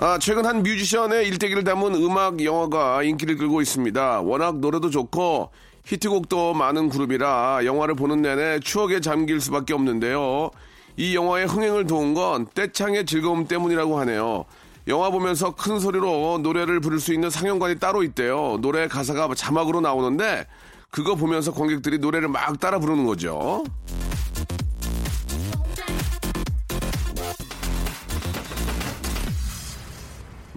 아, 최근 한 뮤지션의 일대기를 담은 음악 영화가 인기를 끌고 있습니다. 워낙 노래도 좋고 히트곡도 많은 그룹이라 영화를 보는 내내 추억에 잠길 수밖에 없는데요. 이 영화의 흥행을 도운 건 떼창의 즐거움 때문이라고 하네요. 영화 보면서 큰 소리로 노래를 부를 수 있는 상영관이 따로 있대요. 노래 가사가 자막으로 나오는데 그거 보면서 관객들이 노래를 막 따라 부르는 거죠.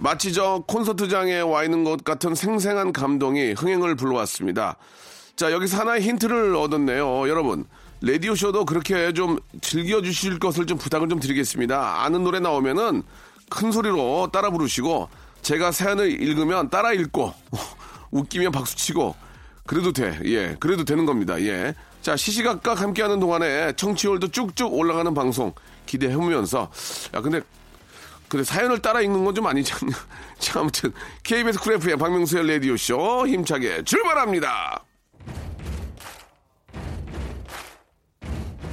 마치 저 콘서트장에 와 있는 것 같은 생생한 감동이 흥행을 불러왔습니다. 자, 여기서 하나의 힌트를 얻었네요. 여러분, 라디오쇼도 그렇게 좀 즐겨주실 것을 좀 부탁을 좀 드리겠습니다. 아는 노래 나오면은 큰 소리로 따라 부르시고, 제가 사연을 읽으면 따라 읽고, 웃기면 박수 치고, 그래도 돼. 예, 그래도 되는 겁니다. 예. 자, 시시각각 함께하는 동안에 청취율도 쭉쭉 올라가는 방송 기대해보면서, 야, 근데 근데 사연을 따라 읽는 건 좀 아니지 않냐. 자, 아무튼 KBS 쿨 FM 박명수의 라디오 쇼 힘차게 출발합니다.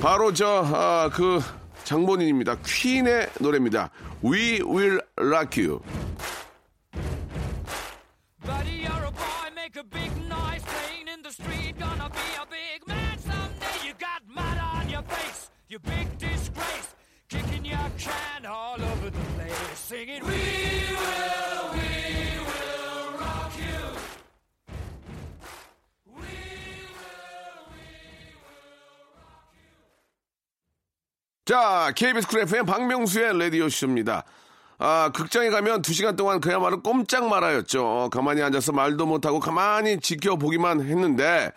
바로 저, 아, 그 장본인입니다. 퀸의 노래입니다. We will rock you. Kicking your can all over the place, singing, We will, we will rock you. 자, KBS 쿨 FM 박명수의 라디오쇼입니다. 아, 극장에 가면 두 시간 동안 그야말로 꼼짝 말아였죠. 가만히 앉아서 말도 못하고 가만히 지켜보기만 했는데,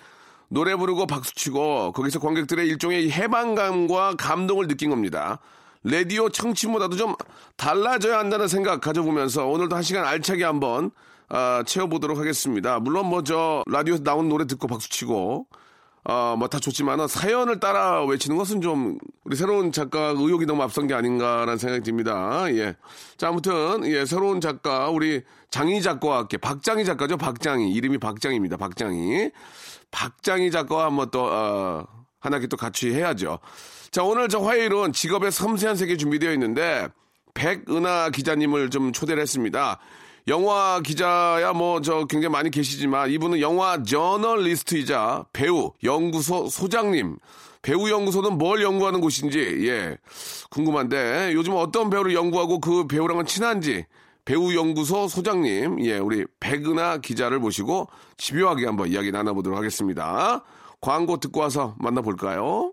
노래 부르고 박수치고, 거기서 관객들의 일종의 해방감과 감동을 느낀 겁니다. 라디오 청취보다도 좀 달라져야 한다는 생각 가져보면서 오늘도 한 시간 알차게 한번 아, 채워보도록 하겠습니다. 물론 뭐 저 라디오에서 나온 노래 듣고 박수치고 어, 뭐 다 좋지만은 사연을 따라 외치는 것은 좀 우리 새로운 작가 의욕이 너무 앞선 게 아닌가라는 생각이 듭니다. 예. 자, 아무튼 예, 새로운 작가 우리 장희 작가와 함께 박장희 작가죠. 박장희 이름이 박장입니다. 박장희. 박장희 작가와 한번 또 어, 한 학기 또 같이 해야죠. 자, 오늘 저 화요일은 직업의 섬세한 세계 준비되어 있는데 백은하 기자님을 좀 초대를 했습니다. 영화 기자야 뭐 저 굉장히 많이 계시지만 이분은 영화 저널리스트이자 배우 연구소 소장님. 배우 연구소는 뭘 연구하는 곳인지 예 궁금한데 요즘 어떤 배우를 연구하고 그 배우랑은 친한지 배우 연구소 소장님 예 우리 백은하 기자를 모시고 집요하게 한번 이야기 나눠보도록 하겠습니다. 광고 듣고 와서 만나볼까요?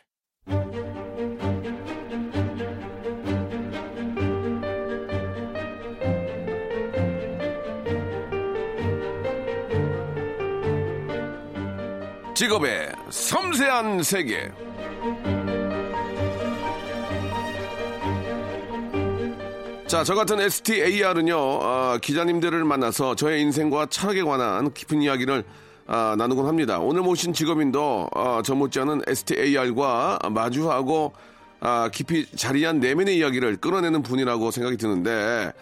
직업의 섬세한 세계. 자, 저 같은 STAR은요, 아, 기자님들을 만나서 저의 인생과 철학에 관한 깊은 이야기를 아, 나누곤 합니다. 오늘 모신 직업인도 아, 저 못지않은 STAR과 마주하고 아, 깊이 자리한 내면의 이야기를 끌어내는 분이라고 생각이 드는데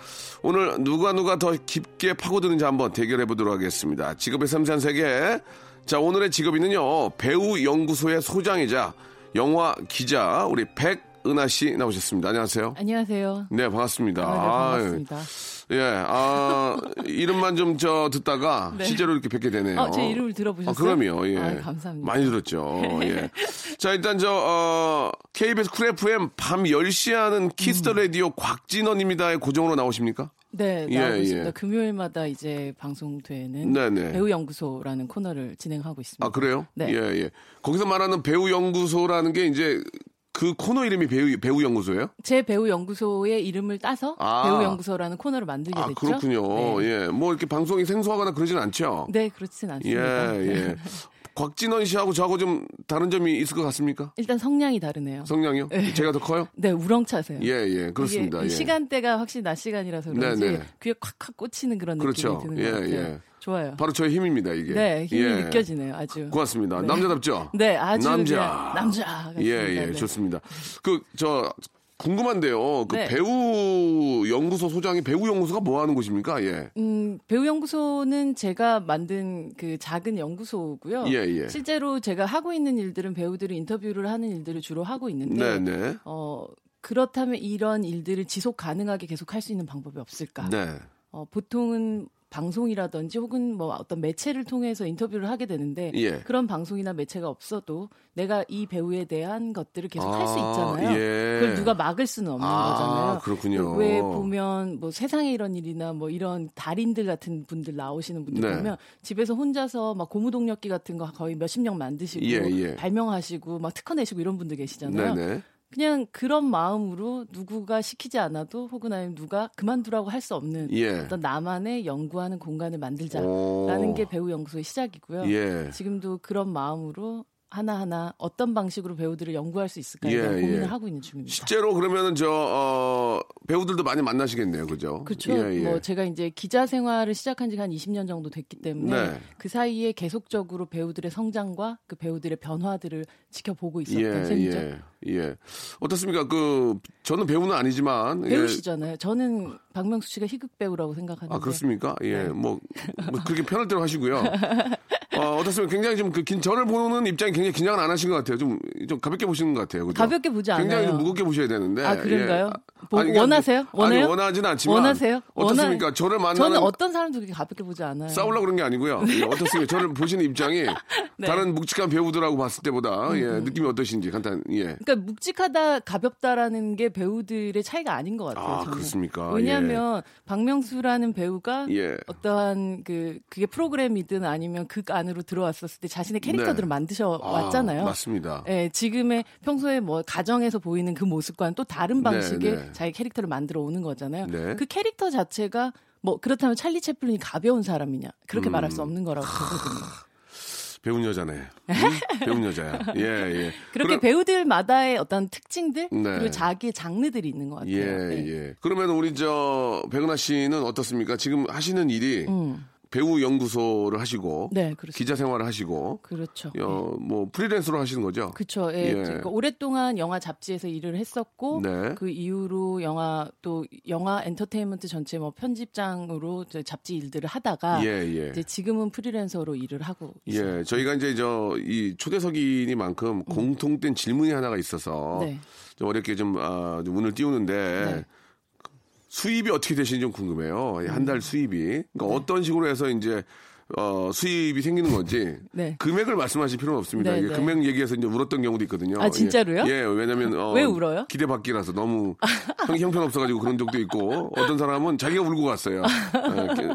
오늘 누가 누가 더 깊게 파고드는지 한번 대결해 보도록 하겠습니다. 직업의 섬세한 세계. 자, 오늘의 직업인은요, 배우 연구소의 소장이자 영화 기자, 우리 백은하 씨 나오셨습니다. 안녕하세요. 안녕하세요. 네, 반갑습니다. 아, 네, 반갑습니다. 아유, 예, 아, 이름만 좀 저 듣다가 네. 실제로 이렇게 뵙게 되네요. 어, 제 이름을 들어보셨어요? 아, 그럼요, 예. 아유, 감사합니다. 많이 들었죠. 예. 자, 일단 저, 어, KBS 쿨 FM 밤 10시에 하는 키스 더 음. 라디오 곽진언입니다의 고정으로 나오십니까? 네, 예, 나오고 예. 있습니다. 금요일마다 이제 방송되는 네네. 배우 연구소라는 코너를 진행하고 있습니다. 아 그래요? 네. 예 예. 거기서 말하는 배우 연구소라는 게 이제 그 코너 이름이 배우 배우 연구소예요? 제 배우 연구소의 이름을 따서 아. 배우 연구소라는 코너를 만들게 아 됐죠. 그렇군요. 네. 예. 뭐 이렇게 방송이 생소하거나 그러진 않죠. 네, 그렇진 예 않습니다. 예. 곽진원 씨하고 저하고 좀 다른 점이 있을 것 같습니까? 일단 성량이 다르네요. 성량이요? 제가 더 커요? 네, 우렁차세요. 예, 예, 그렇습니다. 예. 시간대가 확실히 낮 시간이라서 그런지 네, 네. 귀에 콱콱 꽂히는 그런 그렇죠. 느낌이 드는 예, 것 같아요. 예. 좋아요. 바로 저의 힘입니다, 이게. 네, 힘이 예. 느껴지네요. 아주. 고맙습니다. 남자답죠? 네, 아주 남자. 남자. 예, 예, 네. 좋습니다. 그, 저, 궁금한데요. 그 네. 배우 연구소 소장이 배우 연구소가 뭐 하는 곳입니까? 예. 음, 배우 연구소는 제가 만든 그 작은 연구소고요. 예, 예. 실제로 제가 하고 있는 일들은 배우들이 인터뷰를 하는 일들을 주로 하고 있는데 네, 네. 어, 그렇다면 이런 일들을 지속 가능하게 계속 할 수 있는 방법이 없을까? 네. 어, 보통은 방송이라든지 혹은 뭐 어떤 매체를 통해서 인터뷰를 하게 되는데 예. 그런 방송이나 매체가 없어도 내가 이 배우에 대한 것들을 계속 할수 아, 있잖아요. 예. 그걸 누가 막을 수는 없는 아, 거잖아요. 그렇군요. 왜 보면 뭐 세상에 이런 일이나 뭐 이런 달인들 같은 분들 나오시는 분들 네. 보면 집에서 혼자서 막 고무동력기 같은 거 거의 몇십 년 만드시고 예, 예. 발명하시고 막 특허 내시고 이런 분들 계시잖아요. 네네. 그냥 그런 마음으로 누구가 시키지 않아도 혹은 아니면 누가 그만두라고 할 수 없는 예. 어떤 나만의 연구하는 공간을 만들자라는 오. 게 배우 연구소의 시작이고요. 예. 지금도 그런 마음으로 하나하나 어떤 방식으로 배우들을 연구할 수 있을까에 예, 대한 예. 고민을 하고 있는 중입니다. 실제로 그러면은 저, 어, 배우들도 많이 만나시겠네요. 그죠? 그렇죠. 예, 예. 뭐 제가 이제 기자 생활을 시작한 지가 한 20년 정도 됐기 때문에 네. 그 사이에 계속적으로 배우들의 성장과 그 배우들의 변화들을 지켜보고 있었던 셈이죠. 예, 예. 어떻습니까? 그, 저는 배우는 아니지만. 예. 배우시잖아요. 저는 박명수 씨가 희극 배우라고 생각하는데. 아, 그렇습니까? 예, 네. 뭐, 뭐 그렇게 편할 대로 하시고요. 어, 어떻습니까? 굉장히 좀 그, 긴, 저를 보는 입장이 굉장히 긴장을 안 하신 것 같아요. 좀, 좀 가볍게 보시는 것 같아요. 그죠? 가볍게 보지 굉장히 않아요. 무겁게 보셔야 되는데. 아, 그런가요? 예. 뭐, 아니, 그러니까 원하세요? 원해요? 아니, 원하지는 않지만. 원하세요? 어떻습니까? 원하- 저를 만나는. 저는 어떤 사람도 그렇게 가볍게 보지 않아요. 싸우려고 그런 게 아니고요. 예, 어떻습니까? 저를 보시는 입장이 네. 다른 묵직한 배우들하고 봤을 때보다 예, 느낌이 어떠신지 간단, 예. 그러니까 묵직하다, 가볍다라는 게 배우들의 차이가 아닌 것 같아요. 아, 저는. 그렇습니까? 왜냐하면 박명수라는 배우가 예. 어떠한 그 그게 프로그램이든 아니면 극 안으로 들어왔었을 때 자신의 캐릭터들을 네. 만드셔 아, 왔잖아요. 맞습니다. 예, 지금의 평소에 뭐 가정에서 보이는 그 모습과는 또 다른 방식의 네. 자기 캐릭터를 만들어 오는 거잖아요. 네. 그 캐릭터 자체가 뭐 그렇다면 찰리 채플린이 가벼운 사람이냐 그렇게 말할 음. 수 없는 거라고 보거든요. 배운 여자네. 응? 배운 여자야. 예, 예. 그렇게 그럼- 배우들마다의 어떤 특징들 네. 그리고 자기의 장르들이 있는 것 같아요. 예, 네. 예. 그러면 우리 저 백은하 씨는 어떻습니까? 지금 하시는 일이 배우 연구소를 하시고 음. 네. 기자 생활을 하시고 그렇죠. 어, 뭐 프리랜서로 하시는 거죠? 그렇죠. 예. 예. 그러니까 오랫동안 영화 잡지에서 일을 했었고 네. 그 이후로 영화 또 영화 엔터테인먼트 전체 뭐 편집장으로 잡지 일들을 하다가 예, 예. 이제 지금은 프리랜서로 일을 하고 있어요. 예, 저희가 이제 저 이 초대석이니만큼 공통된 질문이 하나가 있어서 음. 네. 좀 어렵게 좀, 아, 좀 운을 띄우는데 네. 수입이 어떻게 되시는지 좀 궁금해요. 한 음. 달 수입이. 네. 그러니까 어떤 식으로 해서 이제 어, 수입이 생기는 건지 네. 금액을 말씀하실 필요는 없습니다. 네, 이게 네. 금액 얘기해서 이제 울었던 경우도 있거든요. 아, 진짜로요? 예, 예, 왜냐면 어, 왜 울어요? 기대 받기라서 너무 형, 형편없어가지고 그런 적도 있고 어떤 사람은 자기가 울고 갔어요. 예,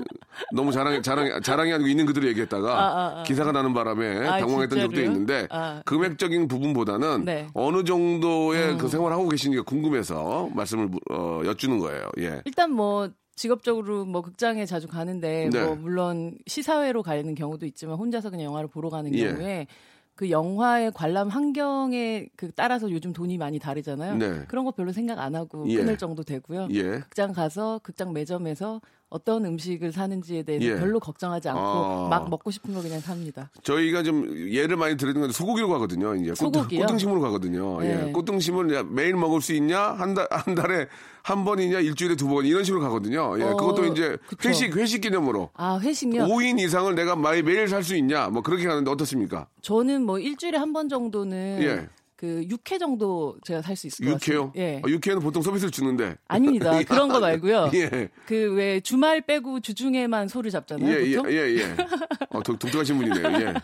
너무 자랑 자랑 자랑이 아니고 있는 그대로 얘기했다가 아, 아, 아. 기사가 나는 바람에 아, 당황했던 적도? 있는데 아. 금액적인 부분보다는 네. 음. 어느 정도의 그 생활하고 계시는지가 궁금해서 말씀을 어, 여쭈는 거예요. 예. 일단 뭐 직업적으로 뭐 극장에 자주 가는데 네. 뭐 물론 시사회로 가는 경우도 있지만 혼자서 그냥 영화를 보러 가는 예. 경우에 그 영화의 관람 환경에 그 따라서 요즘 돈이 많이 다르잖아요. 네. 그런 거 별로 생각 안 하고 예. 끊을 정도 되고요. 예. 극장 가서 극장 매점에서 어떤 음식을 사는지에 대해서 예. 별로 걱정하지 않고 아. 막 먹고 싶은 거 그냥 삽니다. 저희가 좀 예를 많이 들었는 건데 소고기로 가거든요. 이제 꽃, 소고기요? 꽃등심으로 가거든요. 네. 예. 꽃등심을 매일 먹을 수 있냐? 한 달, 한 달에 한 번이냐? 일주일에 두 번? 이런 식으로 가거든요. 예. 어, 그것도 이제 그쵸. 회식, 회식 기념으로. 아 회식요? 5인 이상을 내가 매- 매일 살 수 있냐? 뭐 그렇게 가는데 어떻습니까? 저는 뭐 일주일에 한 번 정도는 예. 그 6회 정도 제가 살 수 있을 것 같아요. 6회요? 예. 아, 6회는 보통 서비스를 주는데. 아닙니다. 그런 거 말고요. 예. 그 왜 주말 빼고 주중에만 소를 잡잖아요. 예, 예, 보통? 예, 예. 어, 독, 독특하신 분이네요. 예.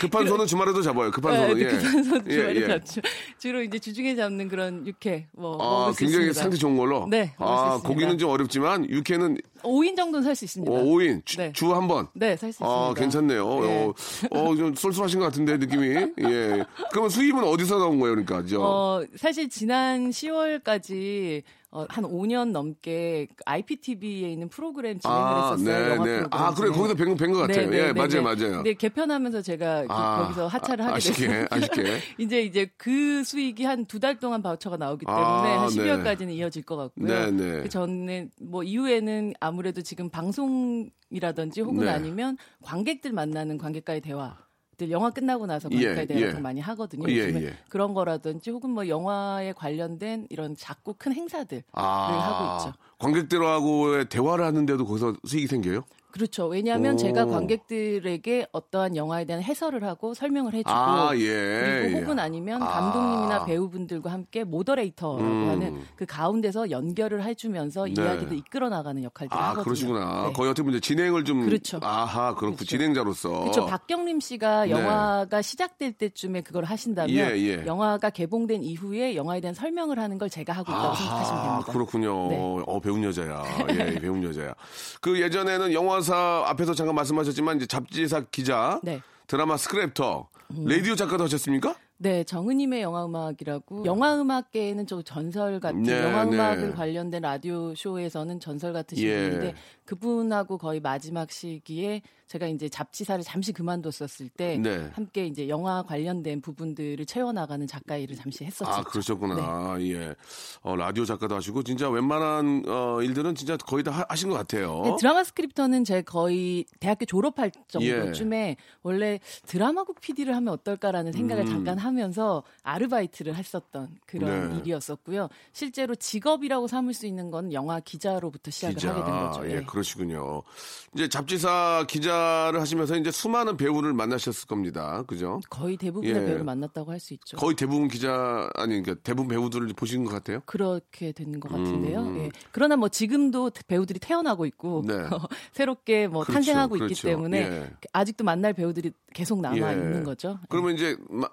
급한 손은 주말에도 잡아요. 급한 손은. 네, 예. 급한 손 예, 주말에 예. 잡죠. 주로 이제 주중에 잡는 그런 육회 뭐 아, 굉장히 있습니다. 상태 좋은 걸로? 네, 아. 고기는 좀 어렵지만, 육회는 5인 정도는 살 수 있습니다. 어, 5인, 주, 네. 주한 번. 네, 살 수 있습니다. 아, 괜찮네요. 예. 어, 어, 좀 쏠쏠하신 것 같은데, 느낌이. 예. 그러면 수입은 어디서 나온 거예요, 그러니까? 저. 어, 사실 지난 10월까지 어, 한 5년 넘게 IPTV에 있는 프로그램 진행을 아, 했었어요. 네, 영화 네. 아, 그래. 거기서 뵌, 뵌것 같아요. 네, 예, 네, 맞아요, 네. 맞아요. 네, 개편하면서 제가 그- 아, 거기서 하차를 아, 하게 아쉽게, 됐어요. 아쉽게. 이제 이제 그 수익이 한 두 달 동안 바우처가 나오기 때문에 아, 한 네. 12월까지는 이어질 것 같고요. 네, 네. 그 전에 뭐 이후에는 아무래도 지금 방송이라든지 혹은 네. 아니면 관객들 만나는 관객과의 대화. 들 영화 끝나고 나서 예, 대화를 예. 좀 많이 하거든요. 예, 예. 그런 거라든지 혹은 뭐 영화에 관련된 이런 작고 큰 행사들을 하고 있죠. 관객들하고의 대화를 하는데도 거기서 수익이 생겨요? 그렇죠. 왜냐하면 오. 제가 관객들에게 어떠한 영화에 대한 해설을 하고 설명을 해주고 아, 예. 그리고 예. 혹은 아니면 아. 감독님이나 배우분들과 함께 moderator라고 음. 하는 그 가운데서 연결을 해주면서 네. 이야기를 이끌어 나가는 역할들을 아, 하거든요. 그러시구나. 네. 거의 어떻게 보면 진행을 좀. 그렇죠. 아하, 그렇고 그렇죠. 진행자로서. 그렇죠. 박경림 씨가 네. 영화가 시작될 때쯤에 그걸 하신다면 예, 예. 영화가 개봉된 이후에 영화에 대한 설명을 하는 걸 제가 하고 있다고 생각하시면 됩니다. 그렇군요. 네. 어, 배운 여자야. 예, 배운 여자야. 그 예전에는 영화 사 앞에서 잠깐 말씀하셨지만 이제 잡지사 기자, 네. 드라마 스크랩터, 라디오 작가도 하셨습니까? 네, 정은님의 영화 음악이라고 영화 음악계에는 좀 전설 같은 네, 영화 네. 음악을 관련된 라디오 쇼에서는 전설 같으신 예. 분인데 그분하고 거의 마지막 시기에 제가 이제 잡지사를 잠시 그만뒀었을 때 네. 함께 이제 영화 관련된 부분들을 채워나가는 작가 일을 잠시 했었죠. 아, 그러셨구나. 네. 예. 어, 라디오 작가도 하시고, 진짜 웬만한, 어, 일들은 진짜 거의 다 하- 하신 것 같아요. 네, 드라마 스크립터는 제 거의 대학교 졸업할 정도쯤에 원래 드라마국 PD를 하면 어떨까라는 생각을 잠깐 하면서 아르바이트를 했었던 그런 음. 네. 일이었었고요. 실제로 직업이라고 삼을 수 있는 건 영화 기자로부터 시작을 기자. 하게 된 거죠. 예, 예. 그러시군요. 이제 잡지사 기자를 하시면서 이제 수많은 배우를 만나셨을 겁니다. 그죠? 거의 대부분의 예. 배우를 만났다고 할 수 있죠. 거의 대부분 기자, 아니, 그러니까 대부분 배우들을 보신 것 같아요? 그렇게 되는 것 같은데요. 음. 예. 그러나 뭐 지금도 배우들이 태어나고 있고 네. 새롭게 뭐 그렇죠, 탄생하고 있기 그렇죠. 때문에 예. 아직도 만날 배우들이 계속 남아 예. 있는 거죠. 그러면 이제 마-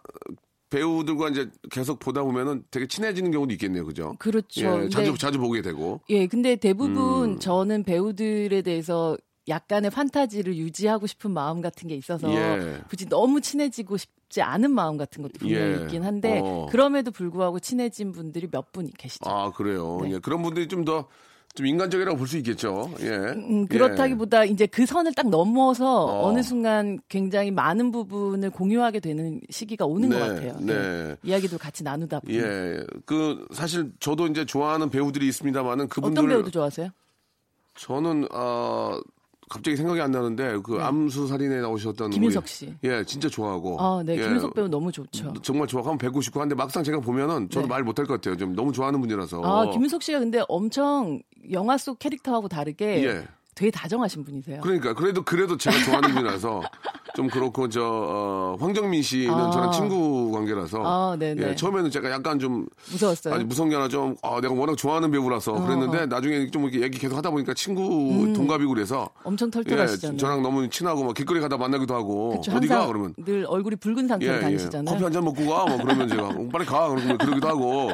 배우들과 이제 계속 보다 보면은 되게 친해지는 경우도 있겠네요. 그죠? 그렇죠. 예, 근데- 자주 자주 보게 되고. 예, 근데 대부분 음. 저는 배우들에 대해서 약간의 판타지를 유지하고 싶은 마음 같은 게 있어서 예. 굳이 너무 친해지고 싶지 않은 마음 같은 것도 분명히 예. 있긴 한데 어. 그럼에도 불구하고 친해진 분들이 몇 분 계시죠. 아, 그래요. 네. 예, 그런 분들이 좀 더 좀 인간적이라고 볼 수 있겠죠. 예. 음, 그렇다기보다 이제 그 선을 딱 넘어서 어. 어. 느 순간 굉장히 많은 부분을 공유하게 되는 시기가 오는 네, 것 같아요. 네. 예. 이야기도 같이 나누다 보면. 예. 그 사실 저도 이제 좋아하는 배우들이 있습니다만은 그분들 어떤 배우도 좋아하세요? 저는 아 갑자기 생각이 안 나는데 그 암수 살인에 나오셨던 네. 김윤석 우리- 씨. 예, 진짜 좋아하고. 아, 네. 예, 김윤석 배우 너무 좋죠. 정말 좋아하고 한 199. 한데 막상 제가 보면은 저도 네. 말 못할 것 같아요. 좀 너무 좋아하는 분이라서. 아, 김윤석 씨가 근데 엄청 영화 속 캐릭터하고 다르게 예. 되게 다정하신 분이세요. 그러니까 그래도 그래도 제가 좋아하는 분이라서 좀 그렇고 저 어, 황정민 씨는 아. 저랑 친구 관계라서 아. 예, 처음에는 제가 약간 좀 무서웠어요. 아니 무서운 게 아니라 좀 아, 내가 워낙 좋아하는 배우라서 어. 그랬는데 나중에 좀 이렇게 얘기 계속 하다 보니까 친구 동갑이고 그래서 엄청 예, 털털하시잖아요. 저랑 너무 친하고 막 길거리 가다 만나기도 하고 그쵸, 어디 가 항상 그러면 늘 얼굴이 붉은 예, 상태로 예. 다니시잖아요. 커피 한 잔 먹고 가. 뭐 그러면 제가 어, 빨리 가. 그러고 그러기도 하고.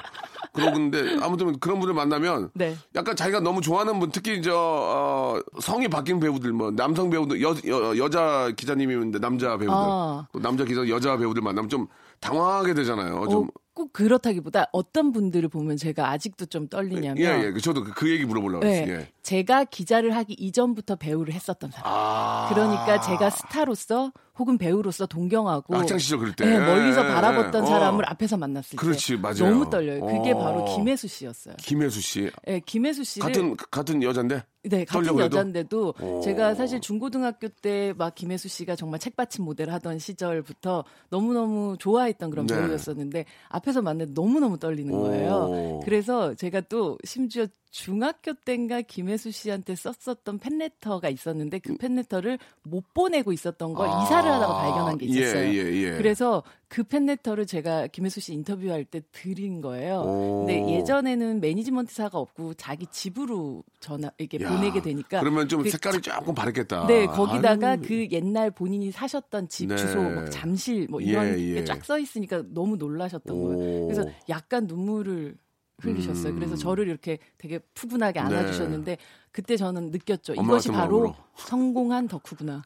그러는데 아무튼 그런 분들 만나면 네. 약간 자기가 너무 좋아하는 분 특히 저 어, 성이 바뀐 배우들 뭐 남성 배우들 여, 여, 여자 기자님이면 남자 배우들 아. 또 남자 기자 여자 배우들 만나면 좀 당황하게 되잖아요. 좀 어, 꼭 그렇다기보다 어떤 분들을 보면 제가 아직도 좀 떨리냐면 예, 예. 저도 그, 그 얘기 물어보려고 네, 했어요. 예. 제가 기자를 하기 이전부터 배우를 했었던 사람. 아. 그러니까 제가 스타로서 혹은 배우로서 동경하고 학창 시절 그럴 때. 네, 멀리서 예, 바라봤던 예. 사람을 어. 앞에서 만났을 그렇지, 때 맞아요. 너무 떨려요. 그게 어. 바로 김혜수 씨였어요. 김혜수 씨. 네, 김혜수 씨를 같은 같은 여잔데. 네, 같은? 여잔데도 오. 제가 사실 중고등학교 때 막 김혜수 씨가 정말 책받침 모델 하던 시절부터 너무너무 좋아했던 그런 네. 배우였었는데 앞에서 만났는데 너무너무 떨리는 거예요. 오. 그래서 제가 또 심지어 중학교 때인가 김혜수 씨한테 썼었던 팬레터가 있었는데 그 팬레터를 못 보내고 있었던 걸 아. 이사를 하다가 발견한 게 있었어요. 예, 예, 예. 그래서 그 팬레터를 제가 김혜수 씨 인터뷰할 때 드린 거예요. 오. 근데 예전에는 매니지먼트사가 없고 자기 집으로 전화 이렇게 야, 보내게 되니까 그러면 좀 그 색깔이 조금 바랬겠다. 네, 거기다가 아유. 그 옛날 본인이 사셨던 집 네. 주소, 막 잠실 뭐 이런 예, 예. 게쫙 써 있으니까 너무 놀라셨던 거예요. 오. 그래서 약간 눈물을 흘리셨어요. 음. 그래서 저를 이렇게 되게 푸근하게 네. 안아주셨는데 그때 저는 느꼈죠. 이것이 바로 마음으로. 성공한 덕후구나.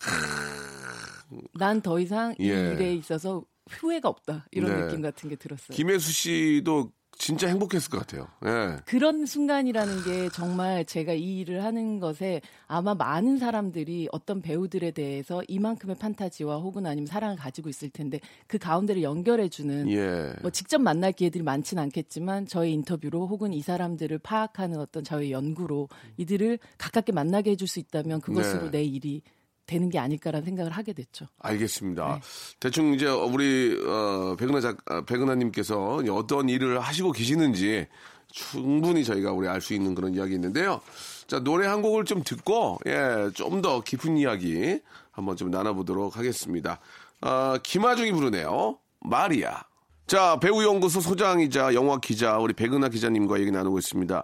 난 더 이상 이 예. 일에 있어서 후회가 없다. 이런 네. 느낌 같은 게 들었어요. 김혜수 씨도 진짜 행복했을 것 같아요. 예. 그런 순간이라는 게 정말 제가 이 일을 하는 것에 아마 많은 사람들이 어떤 배우들에 대해서 이만큼의 판타지와 혹은 아니면 사랑을 가지고 있을 텐데 그 가운데를 연결해주는 예. 뭐 직접 만날 기회들이 많지는 않겠지만 저희 인터뷰로 혹은 이 사람들을 파악하는 어떤 저희 연구로 이들을 가깝게 만나게 해줄 수 있다면 그것으로 네. 내 일이 되는 게 아닐까라는 생각을 하게 됐죠. 알겠습니다. 네. 대충 이제 우리 어, 백은하 작 아, 백은하님께서 어떤 일을 하시고 계시는지 충분히 저희가 우리 알 수 있는 그런 이야기 있는데요. 자 노래 한 곡을 좀 듣고 예, 좀 더 깊은 이야기 한번 좀 나눠보도록 하겠습니다. 어, 김하중이 부르네요. 마리아. 자 배우 연구소 소장이자 영화 기자 우리 백은하 기자님과 얘기 나누고 있습니다.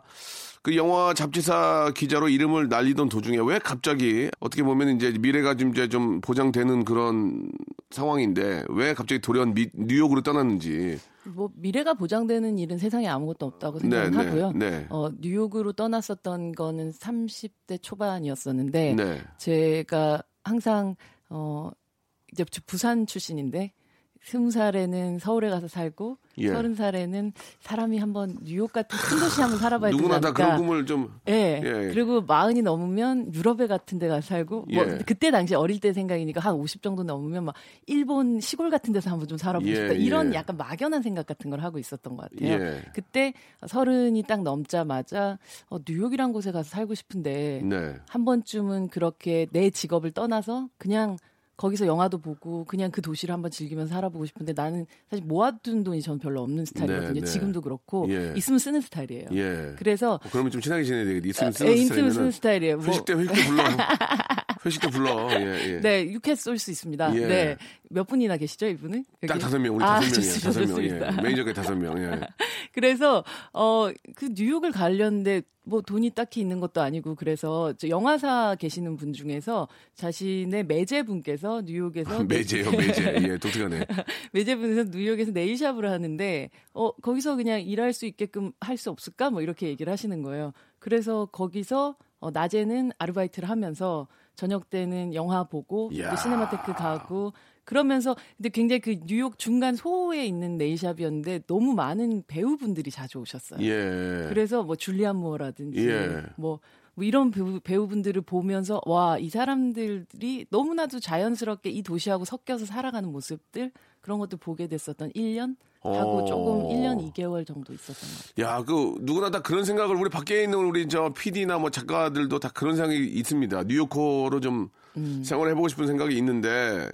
그 영화 잡지사 기자로 이름을 날리던 도중에 왜 갑자기 어떻게 보면 이제 미래가 좀 이제 좀 보장되는 그런 상황인데 왜 갑자기 돌연 미- 뉴욕으로 떠났는지 뭐 미래가 보장되는 일은 세상에 아무것도 없다고 네, 네, 생각하고요. 네. 어, 뉴욕으로 떠났었던 거는 30대 초반이었었는데 네. 제가 항상 어 이제 저 부산 출신인데 스무 살에는 서울에 가서 살고 예. 서른 살에는 사람이 한번 뉴욕 같은 큰 도시 한번 살아봐야 되지 누구나 다 그런. 꿈을 좀 예. 예. 그리고 마흔이 넘으면 유럽에 같은 데 가서 살고 뭐 예. 그때 당시 어릴 때 생각이니까 한50 정도 넘으면 막 일본 시골 같은 데서 한번 좀 살아보고 예, 싶다. 이런 예. 약간 막연한 생각 같은 걸 하고 있었던 것 같아요. 예. 그때 서른이 딱 넘자마자 어, 뉴욕이란 곳에 가서 살고 싶은데 네. 한 번쯤은 그렇게 내 직업을 떠나서 그냥 거기서 영화도 보고 그냥 그 도시를 한번 즐기면서 살아보고 싶은데 나는 사실 모아둔 돈이 전 별로 없는 스타일이거든요. 네, 네. 지금도 그렇고 예. 있으면 쓰는 스타일이에요. 예. 그래서 어, 그러면 좀 친하게 지내야 되겠다. 있으면 예, 쓰는 있으면 스타일이면은 쓰는 스타일이에요. 뭐, 회식 때 회식 때 불러. 회식 때 불러. 예, 예. 네, 육회 쏠 수 있습니다. 예. 네. 몇 분이나 계시죠, 이분은? 딱 여기? 다섯 명, 우리 아, 다섯 명이에요. 좋습니다, 다섯 명. 예. 매니저가 다섯 명. 예. 그래서 어 그 뉴욕을 가려는데 뭐 돈이 딱히 있는 것도 아니고 그래서 저 영화사 계시는 분 중에서 자신의 매제분께서 뉴욕에서 매제요, 매제. 예, 독특하네. 매제분에서 뉴욕에서 네일샵을 하는데 어 거기서 그냥 일할 수 있게끔 할 수 없을까 뭐 이렇게 얘기를 하시는 거예요. 그래서 거기서 어, 낮에는 아르바이트를 하면서 저녁 때는 영화 보고. 또 시네마테크 가고 그러면서 근데 굉장히 그 뉴욕 중간 소에 있는 네일샵이었는데 너무 많은 배우분들이 자주 오셨어요. 예. 그래서 뭐 줄리안 무어라든지 예. 뭐, 뭐 이런 배우, 배우분들을 보면서 와 이 사람들이 너무나도 자연스럽게 이 도시하고 섞여서 살아가는 모습들 그런 것도 보게 됐었던 1년 하고 어. 조금 1년 2개월 정도 있었던 것 같아요. 야, 그 누구나 다 그런 생각을 우리 밖에 있는 우리 저 PD나 뭐 작가들도 다 그런 생각이 있습니다. 뉴요커로 좀 음. 생활을 해보고 싶은 생각이 있는데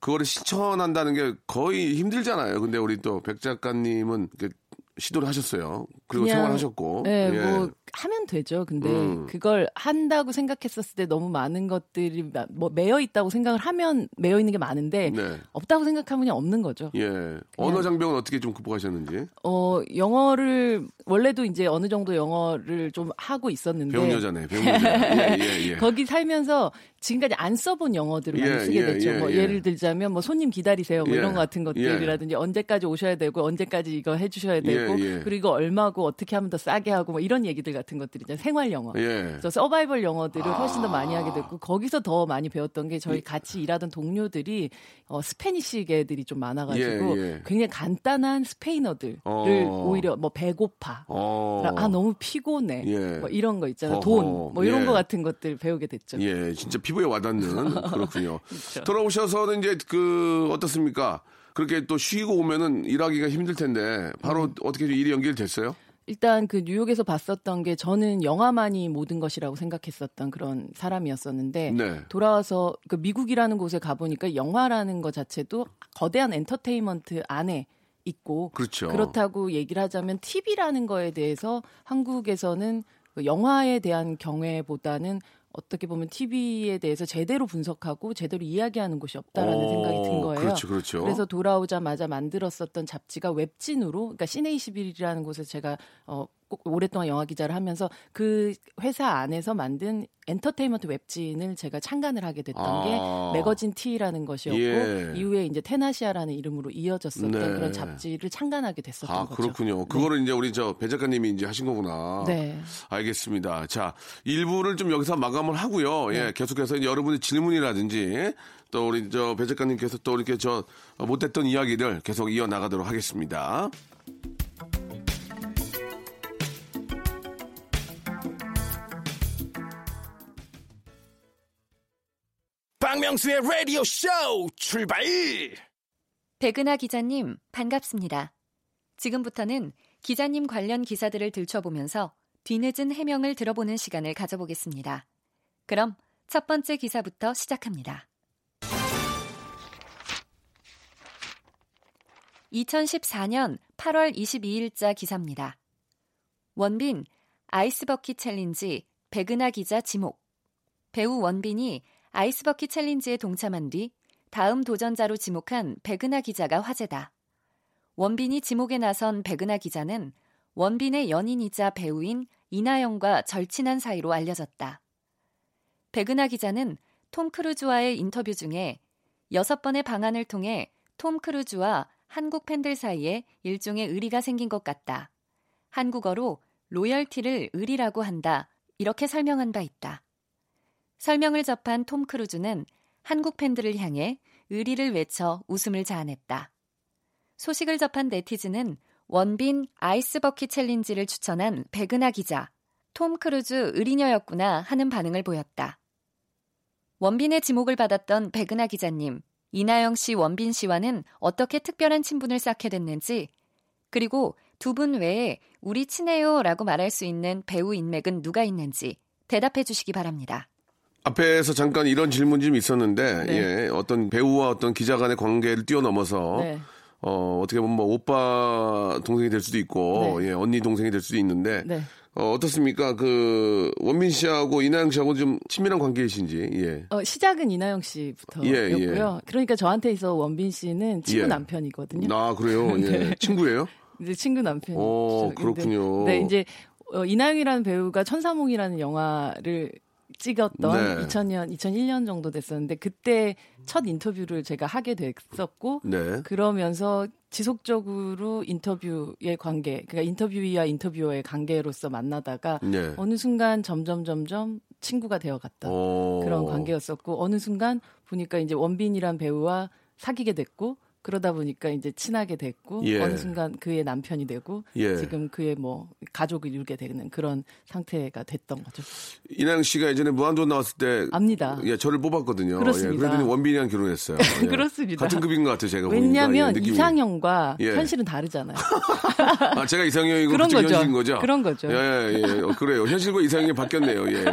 그거를 실천한다는 게 거의 힘들잖아요. 근데 우리 또 백 작가님은 이렇게 시도를 하셨어요. 그리고 생활하셨고. 네, 예. 뭐 하면 되죠. 근데 음. 그걸 한다고 생각했었을 때 너무 많은 것들이 마- 뭐 매여 있다고 생각을 하면 매여 있는 게 많은데 네. 없다고 생각하면 그냥 없는 거죠. 예. 언어 장벽은 어떻게 좀 극복하셨는지. 어, 영어를 원래도 이제 어느 정도 영어를 좀 하고 있었는데 배운 여자네. 배운 여자. 예, 예, 예. 거기 살면서 지금까지 안 써본 영어들을 많이 예, 쓰게 예, 됐죠. 예, 뭐 예. 예를 들자면 뭐 손님 기다리세요. 뭐 예, 이런 것 같은 것들이라든지 언제까지 오셔야 되고 언제까지 이거 해주셔야 되고 예, 예. 그리고 이거 얼마고 어떻게 하면 더 싸게 하고 뭐 이런 얘기들 같은 것들이잖아요. 생활 영어. 예. 그래서 서바이벌 영어들을 훨씬 더 많이 하게 됐고 거기서 더 많이 배웠던 게 저희 같이 일하던 동료들이 어, 스페니쉬계들이 좀 많아가지고 예, 예. 굉장히 간단한 스페인어들을 어. 오히려 뭐 배고파 어. 아 너무 피곤해 예. 뭐 이런 거 있잖아요. 돈 뭐 이런 예. 거 같은 것들 배우게 됐죠 예, 진짜 피 부에 와닿는 그렇군요. 그렇죠. 돌아오셔서는 이제 그 어떻습니까? 그렇게 또 쉬고 오면은 일하기가 힘들 텐데 바로 음. 어떻게 일이 연결됐어요? 일단 그 뉴욕에서 봤었던 게 저는 영화만이 모든 것이라고 생각했었던 그런 사람이었었는데 네. 돌아와서 그 미국이라는 곳에 가보니까 영화라는 것 자체도 거대한 엔터테인먼트 안에 있고 그렇죠. 그렇다고 얘기를 하자면 TV라는 거에 대해서 한국에서는 그 영화에 대한 경외보다는 어떻게 보면 TV에 대해서 제대로 분석하고 제대로 이야기하는 곳이 없다라는 어, 생각이 든 거예요. 그렇죠, 그렇죠. 그래서 돌아오자마자 만들었었던 잡지가 웹진으로, 그러니까 시네21이라는 곳에서 제가 어, 꼭 오랫동안 영화 기자를 하면서 그 회사 안에서 만든 엔터테인먼트 웹진을 제가 창간을 하게 됐던 아. 게 매거진 T라는 것이었고 예. 이후에 이제 테나시아라는 이름으로 이어졌었던 네. 그런 잡지를 창간하게 됐었던 아, 거죠. 그렇군요. 그거를 이제 우리 저 배 작가님이 이제 하신 거구나. 네. 알겠습니다. 자, 일부를 좀 여기서 마감을 하고요. 네. 예, 계속해서 여러분의 질문이라든지 또 우리 저 배 작가님께서 또 이렇게 저 못했던 이야기를 계속 이어 나가도록 하겠습니다. 박명수의 라디오 쇼 출발! 백은하 기자님, 반갑습니다. 지금부터는 기자님 관련 기사들을 들춰보면서 뒤늦은 해명을 들어보는 시간을 가져보겠습니다. 그럼 첫 번째 기사부터 시작합니다. 2014년 8월 22일자 기사입니다. 원빈 아이스버킷 챌린지 백은하 기자 지목. 배우 원빈이 아이스버킷 챌린지에 동참한 뒤 다음 도전자로 지목한 백은하 기자가 화제다. 원빈이 지목에 나선 백은하 기자는 원빈의 연인이자 배우인 이나영과 절친한 사이로 알려졌다. 백은하 기자는 톰 크루즈와의 인터뷰 중에 여섯 번의 방한을 통해 톰 크루즈와 한국 팬들 사이에 일종의 의리가 생긴 것 같다. 한국어로 loyalty를 의리라고 한다. 이렇게 설명한 바 있다. 설명을 접한 톰 크루즈는 한국 팬들을 향해 의리를 외쳐 웃음을 자아냈다. 소식을 접한 네티즌은 원빈 아이스버킷 챌린지를 추천한 백은하 기자, 톰 크루즈 의리녀였구나 하는 반응을 보였다. 원빈의 지목을 받았던 백은하 기자님, 이나영 씨, 원빈 씨와는 어떻게 특별한 친분을 쌓게 됐는지, 그리고 두 분 외에 우리 친해요 라고 말할 수 있는 배우 인맥은 누가 있는지 대답해 주시기 바랍니다. 앞에서 잠깐 이런 질문 좀 있었는데, 네. 예, 어떤 배우와 어떤 기자 간의 관계를 뛰어넘어서, 네. 어, 어떻게 보면 뭐 오빠 동생이 될 수도 있고, 네. 예, 언니 동생이 될 수도 있는데, 네. 어, 어떻습니까? 그, 원민 씨하고 이나영 씨하고 좀 친밀한 관계이신지, 예. 어, 시작은 이나영 씨부터였고요. 예, 그러니까 저한테 있어 원빈 씨는 친구 예. 남편이거든요. 아, 그래요? 예. 네. 친구예요? 이제 친구. 오, 근데- 그렇군요. 네, 이제 어, 이나영이라는 배우가 천사몽이라는 영화를 찍었던 네. 2000년, 2001년 정도 됐었는데 그때 첫 인터뷰를 제가 하게 됐었고 네. 그러면서 지속적으로 인터뷰의 관계, 그러니까 인터뷰이와 인터뷰어의 관계로서 만나다가 네. 어느 순간 점점 점점 친구가 되어갔던 어. 그런 관계였었고 어느 순간 보니까 이제 원빈이란 배우와 사귀게 됐고 그러다 보니까 이제 친하게 됐고 예. 어느 순간 그의 남편이 되고 예. 지금 그의 뭐 가족을 이루게 되는 그런 상태가 됐던 거죠. 이나영 씨가 예전에 무한도전 나왔을 때 압니다. 예, 저를 뽑았거든요. 그렇습니다. 예, 그러더니 원빈이랑 결혼했어요. 예. 그렇습니다. 같은 급인 것 같아요, 제가. 왜냐하면 예. 이상형과 예. 현실은 다르잖아요. 아, 제가 이상형이고 그런 거죠. 현실인 거죠? 그런 거죠. 예, 예, 예. 어, 그래요. 현실과 이상형이 바뀌었네요. 예.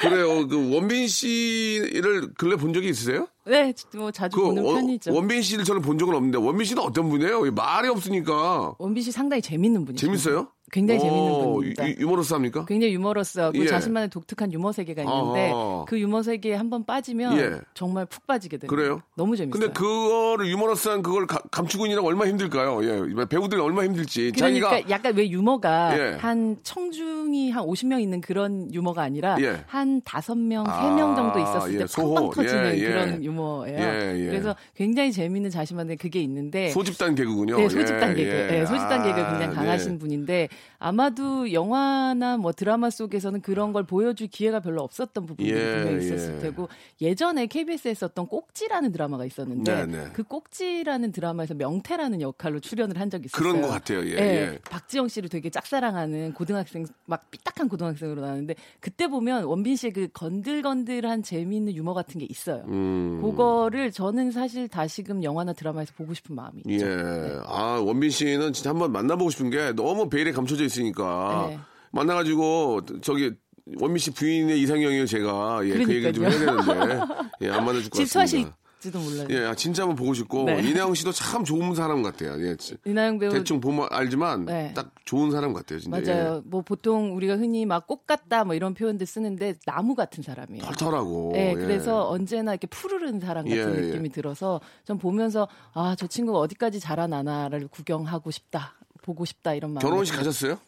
그래요. 그 원빈 씨를 근래 본 적이 있으세요? 네, 뭐 자주 그 보는 어, 편이죠. 원빈 씨를 저는 본 적은 없는데 원빈 씨는 어떤 분이에요? 말이 없으니까 원빈 씨 상당히 재밌는 분이죠. 재밌어요? 굉장히 재밌는 어, 분입니다. 유- 유머러스합니까? 굉장히 유머러스하고 예. 자신만의 독특한 유머 세계가 있는데 아하. 그 유머 세계에 한 번 빠지면 예. 정말 푹 빠지게 돼요. 그래요? 너무 재밌어요. 근데 그거를 유머러스한 그걸 가- 감추고 있느라 얼마나 힘들까요? 예. 배우들 얼마나 힘들지. 그러니까 자기가 약간 왜 유머가 예. 한 청중이 한 50명 있는 그런 유머가 아니라 예. 한 5명, 아, 3명 정도 있었을 예, 때. 팡팡 터지는 예, 예. 그런 유머예요. 그래서 굉장히 재미있는 자신만의 그게 있는데 소집단 개그군요. 네, 소집단 예, 개그. 예. 네, 소집단 아, 개그 굉장히 강하신 네. 분인데 아마도 영화나 뭐 드라마 속에서는 그런 걸 보여줄 기회가 별로 없었던 부분이 예, 분명히 있었을 예. 테고 예전에 KBS에 했었던 꼭지라는 드라마가 있었는데 네, 네. 그 꼭지라는 드라마에서 명태라는 역할로 출연을 한 적이 있었어요. 그런 것 같아요. 예, 네, 예. 박지영 씨를 되게 짝사랑하는 고등학생 막 삐딱한 고등학생으로 나왔는데 그때 보면 원빈 씨의 그 건들건들한 재미있는 유머 같은 게 있어요. 음. 그거를 저는 사실 다시금 영화나 드라마에서 보고 싶은 마음이 있죠. 예. 아, 원빈 씨는 진짜 한번 만나보고 싶은 게 너무 베일에 감 춰져 있으니까. 네. 만나가지고, 저기, 원빈 씨 부인의 이상형이에요, 제가. 예, 그 얘기를 좀 해야 되는데. 예, 안 만나줄 것 질투하실 같습니다. 몰라요. 예, 아, 진짜 한번 보고 싶고 네. 이나영 씨도 참 좋은 사람 같아요. 예, 지- 이나영 배우 대충 보면 알지만 네. 딱 좋은 사람 같아요. 진짜. 맞아요. 뭐 보통 우리가 흔히 막 꽃 같다 뭐 이런 표현들 쓰는데 나무 같은 사람이에요. 예. 털털하고. 네, 예. 그래서 언제나 이렇게 푸르른 사람 같은 예, 예. 느낌이 들어서 전 보면서 아 저 친구가 어디까지 자라나나를 구경하고 싶다, 보고 싶다 이런 마음. 결혼식 가셨어요?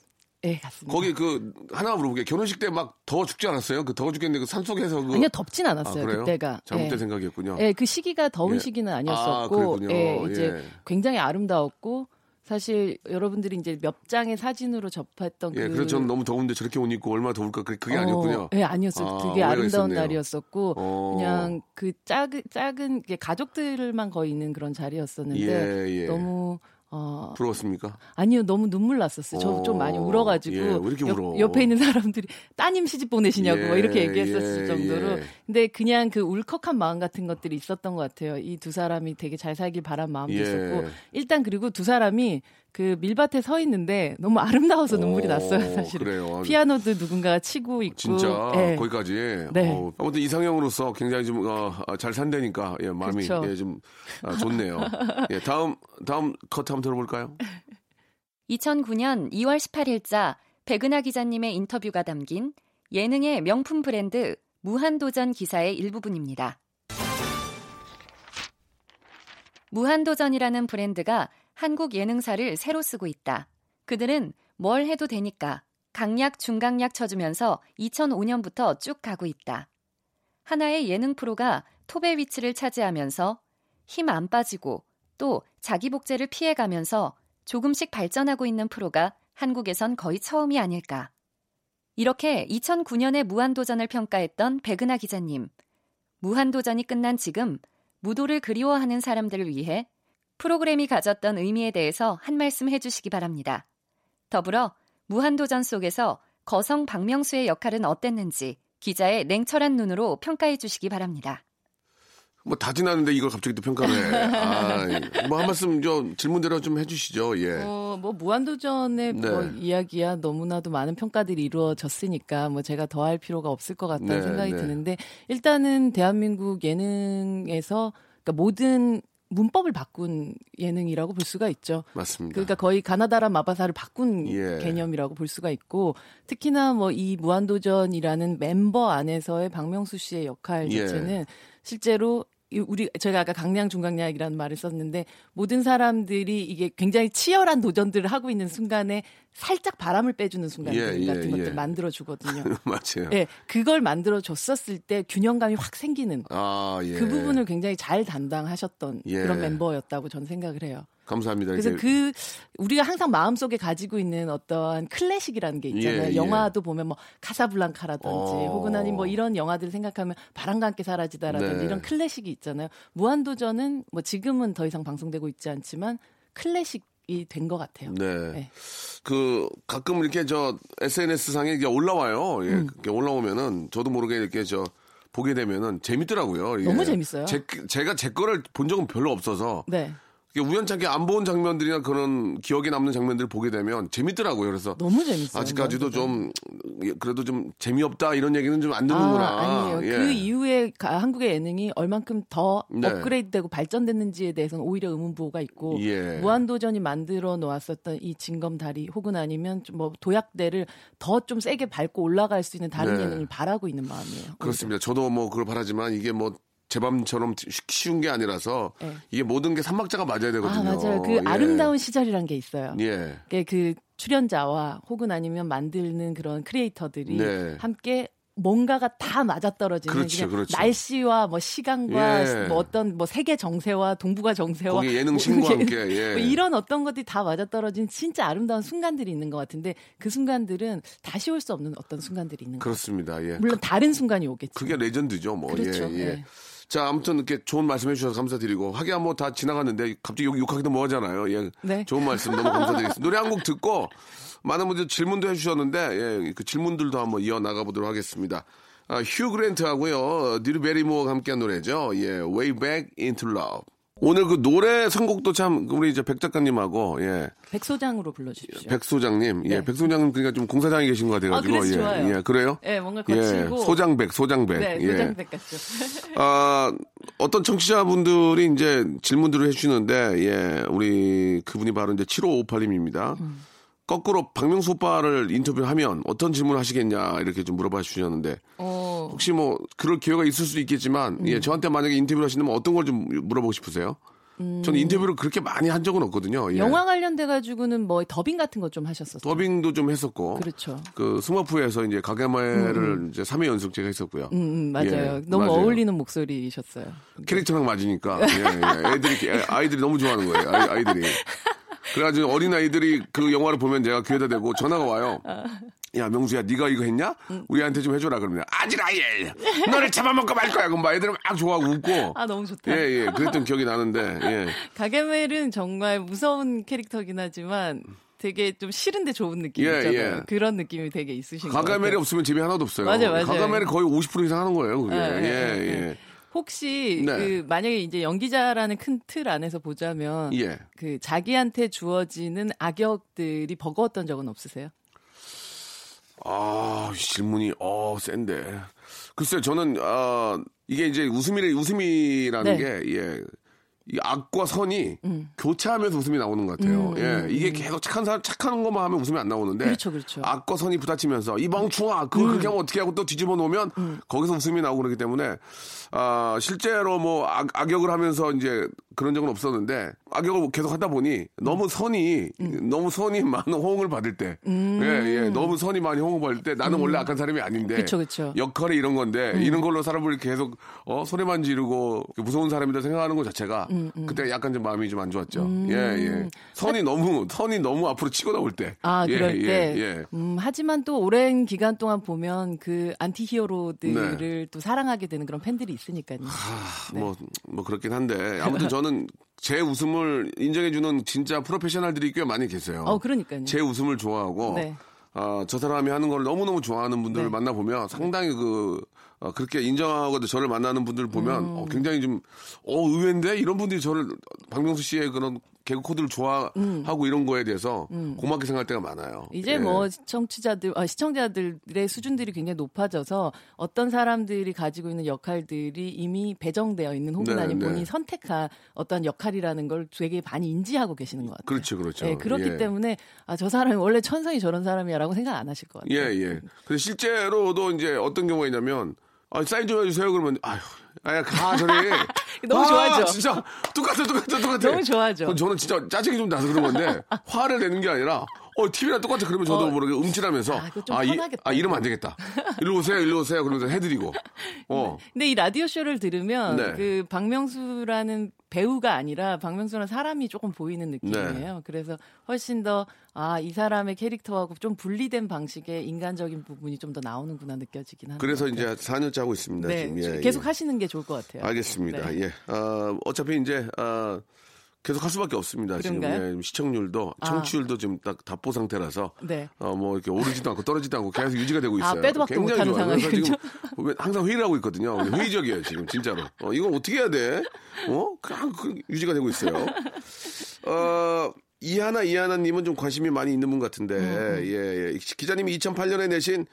네, 갔습니다. 거기 그 하나 물어볼게요. 결혼식 때 막 더워 죽지 않았어요? 그 더워 죽겠는데 그 산속에서 그 아니요 덥진 아, 않았어요 그래요? 그때가. 잘못된 예. 생각이었군요. 예, 그 시기가 더운 예. 시기는 아, 아니었었고, 그랬군요. 예, 이제 예. 굉장히 아름다웠고, 사실 여러분들이 이제 몇 장의 사진으로 접했던 예, 그 그래서 저는 너무 더운데 저렇게 옷 입고 얼마나 더울까 그게, 어, 아니었군요. 예, 아니었어요. 아, 되게 아름다운 있었네요. 날이었었고 어. 그냥 그 작은 작은 가족들만 거의 있는 그런 자리였었는데 예, 예. 너무 어 부러웠습니까? 아니요 너무 눈물 났었어요. 저 어. 좀 많이 울어가지고 예, 왜 이렇게 울어? 옆, 에 있는 사람들이 따님 시집 보내시냐고 예, 뭐 이렇게 얘기했었을 예, 정도로 예. 근데 그냥 그 울컥한 마음 같은 것들이 있었던 것 같아요. 이 두 사람이 되게 잘 살길 바란 마음도 예. 있었고 일단 그리고 두 사람이 그 밀밭에 서 있는데 너무 아름다워서 눈물이 어, 났어요 사실. 그래요. 피아노도 누군가가 치고 있고 진짜 예. 거기까지. 네. 어, 아무튼 이상형으로서 굉장히 좀 어, 잘 산다니까 예, 마음이 그렇죠. 예, 좀 아, 좋네요. 예, 다음 다음 컷 한번 들어볼까요? 2009년 2월 18일자 백은하 기자님의 인터뷰가 담긴 예능의 명품 브랜드 무한도전 기사의 일부분입니다. 무한도전이라는 브랜드가 한국 예능사를 새로 쓰고 있다. 그들은 뭘 해도 되니까 강약 중강약 쳐주면서 2005년부터 쭉 가고 있다. 하나의 예능 프로가 톱의 위치를 차지하면서 힘 안 빠지고 또 자기 복제를 피해가면서 조금씩 발전하고 있는 프로가 한국에선 거의 처음이 아닐까. 이렇게 2009년에 무한도전을 평가했던 백은하 기자님. 무한도전이 끝난 지금 무도를 그리워하는 사람들을 위해 프로그램이 가졌던 의미에 대해서 한 말씀 해주시기 바랍니다. 더불어 무한도전 속에서 거성 박명수의 역할은 어땠는지 기자의 냉철한 눈으로 평가해 주시기 바랍니다. 뭐 다 지났는데 이걸 갑자기 또 평가를 해. 아, 뭐한 말씀 저 질문대로 좀 해주시죠. 예. 어, 뭐 무한도전의 네. 뭐 이야기야 너무나도 많은 평가들이 이루어졌으니까 뭐 제가 더 할 필요가 없을 것 같다는 네, 생각이 네. 드는데 일단은 대한민국 예능에서 그러니까 모든 문법을 바꾼 예능이라고 볼 수가 있죠. 맞습니다. 그러니까 거의 가나다라 마바사를 바꾼 예. 개념이라고 볼 수가 있고 특히나 뭐 이 무한도전이라는 멤버 안에서의 박명수 씨의 역할 예. 자체는 실제로 이 우리 제가 아까 강량 중강량이라는 말을 썼는데 모든 사람들이 이게 굉장히 치열한 도전들을 하고 있는 순간에 살짝 바람을 빼주는 순간들 예, 예, 같은 것들 예. 만들어 주거든요. 맞아요. 예, 그걸 만들어 줬었을 때 균형감이 확 생기는 아, 예. 그 부분을 굉장히 잘 담당하셨던 예. 그런 멤버였다고 저는 생각을 해요. 감사합니다. 그래서 그 우리가 항상 마음속에 가지고 있는 어떠한 클래식이라는 게 있잖아요. 예, 예. 영화도 보면 뭐 카사블랑카라든지 어. 혹은 아니 뭐 이런 영화들을 생각하면 바람과 함께 사라지다라든지 네. 이런 클래식이 있잖아요. 무한도전은 뭐 지금은 더 이상 방송되고 있지 않지만 클래식 이 된 것 같아요. 네. 네. 그 가끔 이렇게 저 SNS 상에 이게 올라와요. 예, 음. 이렇게 올라오면은 저도 모르게 이렇게 저 보게 되면은 재밌더라고요. 이게. 너무 재밌어요. 제, 제가 제 거를 본 적은 별로 없어서 네. 우연찮게 안 본 장면들이나 그런 기억에 남는 장면들을 보게 되면 재밌더라고요. 그래서 너무 재밌어요. 아직까지도. 좀 예, 그래도 좀 재미없다 이런 얘기는 좀안 듣는구나. 아, 아니에요. 예. 그 이후에 가- 한국의 예능이 얼만큼 더 네. 업그레이드되고 발전됐는지에 대해서는 오히려 의문부호가 있고 예. 무한도전이 만들어 놓았었던 이 징검다리 혹은 아니면 좀뭐 도약대를 더 좀 세게 밟고 올라갈 수 있는 다른 네. 예능을 바라고 있는 마음이에요. 그렇습니다. 저도 뭐 그걸 바라지만 이게 뭐 제 맘처럼 쉬운 게 아니라서 네. 이게 모든 게 삼박자가 맞아야 되거든요. 아 맞아요. 그 예. 아름다운 시절이란 게 있어요. 예. 그게 그 출연자와 혹은 아니면 만드는 그런 크리에이터들이 네. 함께 뭔가가 다 맞아떨어지는 그렇죠, 그렇죠. 날씨와 뭐 시간과 예. 뭐 어떤 뭐 세계 정세와 동북아 정세와 거기 예능 뭐 신과 함께, 예. 뭐 이런 어떤 것들이 다 맞아떨어진 진짜 아름다운 순간들이 있는 것 같은데 그 순간들은 다시 올 수 없는 어떤 순간들이 있는 것 같아요. 그렇습니다. 예. 물론 다른 순간이 오겠죠. 그게 레전드죠, 뭐. 그렇죠. 예, 예. 네. 자, 아무튼 이렇게 좋은 말씀 해주셔서 감사드리고 하기야 뭐 다 지나갔는데 갑자기 욕, 욕하기도 뭐 하잖아요. 예. 네. 좋은 말씀 너무 감사드리겠습니다. 노래 한 곡 듣고 많은 분들 질문도 해주셨는데 예, 그 질문들도 한번 이어 나가 보도록 하겠습니다. 아, 휴 그랜트하고요, 디르 베리모어가 함께한 노래죠. 예, Way Back Into Love. 오늘 그 노래 선곡도 참 우리 이제 백 작가님하고 예. 백 소장으로 불러주십시오. 백 소장님, 예, 네. 백 소장님 그러니까 좀 공사장에 계신 것 같아가지고, 아, 그래서 예, 좋아요. 예, 그래요? 네, 뭔가 예, 거칠고. 소장백, 소장백, 네, 예. 소장백 같죠. 아, 어떤 청취자분들이 이제 질문들을 해주시는데, 예, 우리 그분이 바로 이제 7558님입니다. 음. 거꾸로 박명수 오빠를 인터뷰하면 어떤 질문을 하시겠냐, 이렇게 좀 물어봐 주셨는데, 어, 혹시 뭐, 그럴 기회가 있을 수도 있겠지만, 음. 예, 저한테 만약에 인터뷰를 하신다면 어떤 걸 좀 물어보고 싶으세요? 저는 인터뷰를 그렇게 많이 한 적은 없거든요. 예. 음. 영화 관련돼 가지고는 뭐 더빙 같은 거 좀 하셨었어요. 더빙도 좀 했었고, 그렇죠. 그 스머프에서 이제 가게마를 이제 3회 연속 제가 했었고요. 음, 음, 맞아요. 예, 너무 맞아요. 어울리는 목소리이셨어요. 캐릭터랑 맞으니까 예, 예. 애들이 애- 아이들이 너무 좋아하는 거예요. 아이, 아이들이. 그래가지고 어린 아이들이 그 영화를 보면 제가 귀에다 대고 전화가 와요. 야 명수야 네가 이거 했냐? 우리한테 좀 해줘라 그러면 아지라엘 너를 잡아먹고 말 거야. 그럼 막 애들은 막 좋아하고 웃고. 아 너무 좋다. 예예 그랬던 기억이 나는데 예. 가게멜은 정말 무서운 캐릭터긴 하지만 되게 좀 싫은데 좋은 느낌 예. 예. 그런 느낌이 되게 있으신 것 가가멜이. 없으면 집에 하나도 없어요. 맞아요, 맞아요. 가가멜이 거의 50% 이상 하는 거예요. 그게. 예, 예, 예, 예. 예. 혹시 네. 그 만약에 이제 연기자라는 큰 틀 안에서 보자면 예. 그 자기한테 주어지는 악역들이 버거웠던 적은 없으세요? 아, 질문이, 어, 센데. 글쎄요, 저는, 아, 이게 이제 웃음이래, 웃음이라는 네. 게, 예. 이 악과 선이 교차하면서 웃음이 나오는 것 같아요. 예. 이게 계속 착한 사람, 착한 것만 하면 웃음이 안 나오는데. 음, 그렇죠, 그렇죠. 악과 선이 부딪히면서, 이 멍충아, 그걸 그렇게 하면 어떻게 하고 또 뒤집어 놓으면 거기서 웃음이 나오고 그러기 때문에, 아, 실제로 뭐 악, 악역을 하면서 이제 그런 적은 없었는데, 악역을 계속 하다 보니 너무 선이, 너무 선이 많은 호응을 받을 때, 예, 예. 너무 선이 많이 호응을 받을 때 나는 원래 악한 사람이 아닌데, 그쵸, 그쵸. 역할이 이런 건데, 이런 걸로 사람을 계속, 어, 소리만 지르고 무서운 사람이다 생각하는 것 자체가, 그때 약간 좀 마음이 좀 안 좋았죠. 예, 예. 선이 너무, 선이 너무 앞으로 치고 나올 때. 아, 예, 그럴 예, 때. 예. 음, 하지만 또 오랜 기간 동안 보면 그 안티 히어로들을 네. 또 사랑하게 되는 그런 팬들이 있으니까요. 뭐, 뭐 그렇긴 한데 아무튼 저는 제 웃음을 인정해주는 진짜 프로페셔널들이 꽤 많이 계세요. 어, 그러니까요. 제 웃음을 좋아하고 네. 아, 저 사람이 하는 걸 너무너무 좋아하는 분들을 네. 만나보면 상당히 그 어, 그렇게 인정하고 저를 만나는 분들 보면 음. 어, 굉장히 좀 어, 의외인데 이런 분들이 저를 박명수 씨의 그런 개그 코드를 좋아하고 이런 거에 대해서 고맙게 생각할 때가 많아요. 음. 이제 예. 뭐 시청자들, 아, 시청자들의 수준들이 굉장히 높아져서 어떤 사람들이 가지고 있는 역할들이 이미 배정되어 있는 혹은 네, 아니면 네. 본인이 선택한 어떤 역할이라는 걸 되게 많이 인지하고 계시는 것 같아요. 그렇죠, 그렇죠. 예, 그렇기 예. 때문에 아, 저 사람이 원래 천성이 저런 사람이야라고 생각 안 하실 것 같아요. 예, 예. 근데 실제로도 이제 어떤 경우가 있냐면, 아, 사인 좀 해주세요. 그러면, 아휴, 아야, 가, 저리. 너무 아, 좋아하죠. 진짜, 똑같아, 똑같아, 똑같아. 너무 좋아하죠. 그럼 저는 진짜 짜증이 좀 나서 그런 건데, 화를 내는 게 아니라, 어, TV랑 똑같아. 그러면 저도 어. 모르게 움찔하면서, 아, 그거 좀 이, 편하겠다. 아, 이러면 안 되겠다. 일로 오세요, 일로 오세요. 그러면서 해드리고. 어. 근데 이 라디오 쇼를 들으면 네. 그 박명수라는 배우가 아니라 박명수라는 사람이 조금 보이는 느낌이에요. 네. 그래서 훨씬 더 아, 이 사람의 캐릭터하고 좀 분리된 방식의 인간적인 부분이 좀 더 나오는구나 느껴지긴 하는 그래서. 이제 4년째 하고 있습니다. 네, 지금. 예, 계속 예. 하시는 게 좋을 것 같아요. 알겠습니다. 네. 예. 어, 어차피 이제, 어, 계속 할 수밖에 없습니다. 그런가요? 지금 예, 시청률도 아. 청취율도 지금 딱 답보 상태라서 네. 어, 뭐 이렇게 오르지도 않고 떨어지지도 않고 계속 유지가 되고 아, 있어요. 빼도 박도 굉장히 좋아요. 그래서 지금 항상 회의를 하고 있거든요. 회의적이에요 지금 진짜로. 어, 이걸 어떻게 해야 돼? 어? 그냥 그 유지가 되고 있어요. 어. 이하나 이하나님은 좀 관심이 많이 있는 분 같은데, 음, 예, 예. 기자님이 2008년에 내신